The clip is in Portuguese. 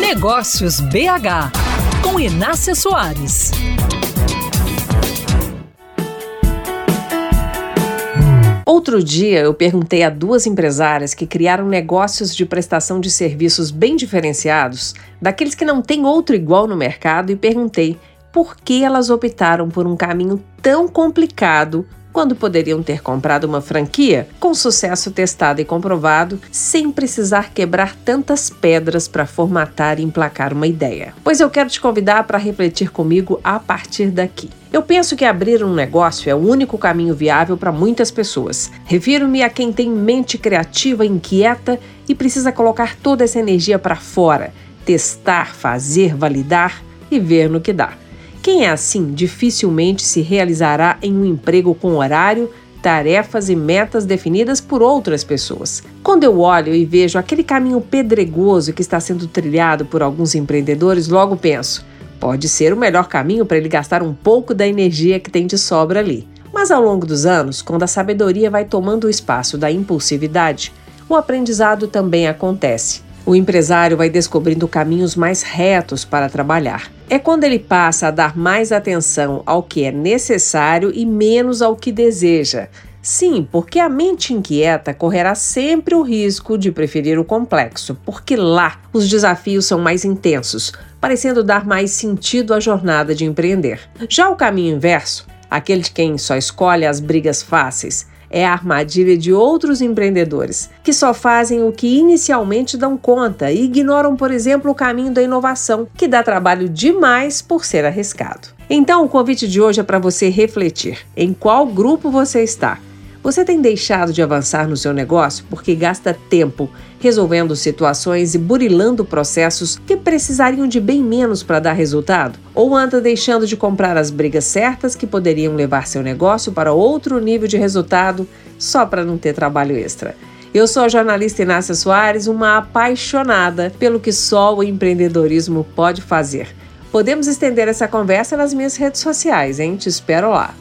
Negócios BH, com Inácia Soares. Outro dia eu perguntei a duas empresárias que criaram negócios de prestação de serviços bem diferenciados, daqueles que não tem outro igual no mercado, e perguntei por que elas optaram por um caminho tão complicado quando poderiam ter comprado uma franquia com sucesso testado e comprovado, sem precisar quebrar tantas pedras para formatar e emplacar uma ideia. Pois eu quero te convidar para refletir comigo a partir daqui. Eu penso que abrir um negócio é o único caminho viável para muitas pessoas. Refiro-me a quem tem mente criativa, inquieta e precisa colocar toda essa energia para fora, testar, fazer, validar e ver no que dá. Quem é assim dificilmente se realizará em um emprego com horário, tarefas e metas definidas por outras pessoas. Quando eu olho e vejo aquele caminho pedregoso que está sendo trilhado por alguns empreendedores, logo penso: pode ser o melhor caminho para ele gastar um pouco da energia que tem de sobra ali. Mas ao longo dos anos, quando a sabedoria vai tomando o espaço da impulsividade, o aprendizado também acontece. O empresário vai descobrindo caminhos mais retos para trabalhar. É quando ele passa a dar mais atenção ao que é necessário e menos ao que deseja. Sim, porque a mente inquieta correrá sempre o risco de preferir o complexo, porque lá os desafios são mais intensos, parecendo dar mais sentido à jornada de empreender. Já o caminho inverso, aquele de quem só escolhe as brigas fáceis, é a armadilha de outros empreendedores, que só fazem o que inicialmente dão conta e ignoram, por exemplo, o caminho da inovação, que dá trabalho demais por ser arriscado. Então, o convite de hoje é para você refletir em qual grupo você está você tem deixado de avançar no seu negócio porque gasta tempo resolvendo situações e burilando processos que precisariam de bem menos para dar resultado? Ou anda deixando de comprar as brigas certas que poderiam levar seu negócio para outro nível de resultado só para não ter trabalho extra? Eu sou a jornalista Inácia Soares, uma apaixonada pelo que só o empreendedorismo pode fazer. Podemos estender essa conversa nas minhas redes sociais, hein? Te espero lá.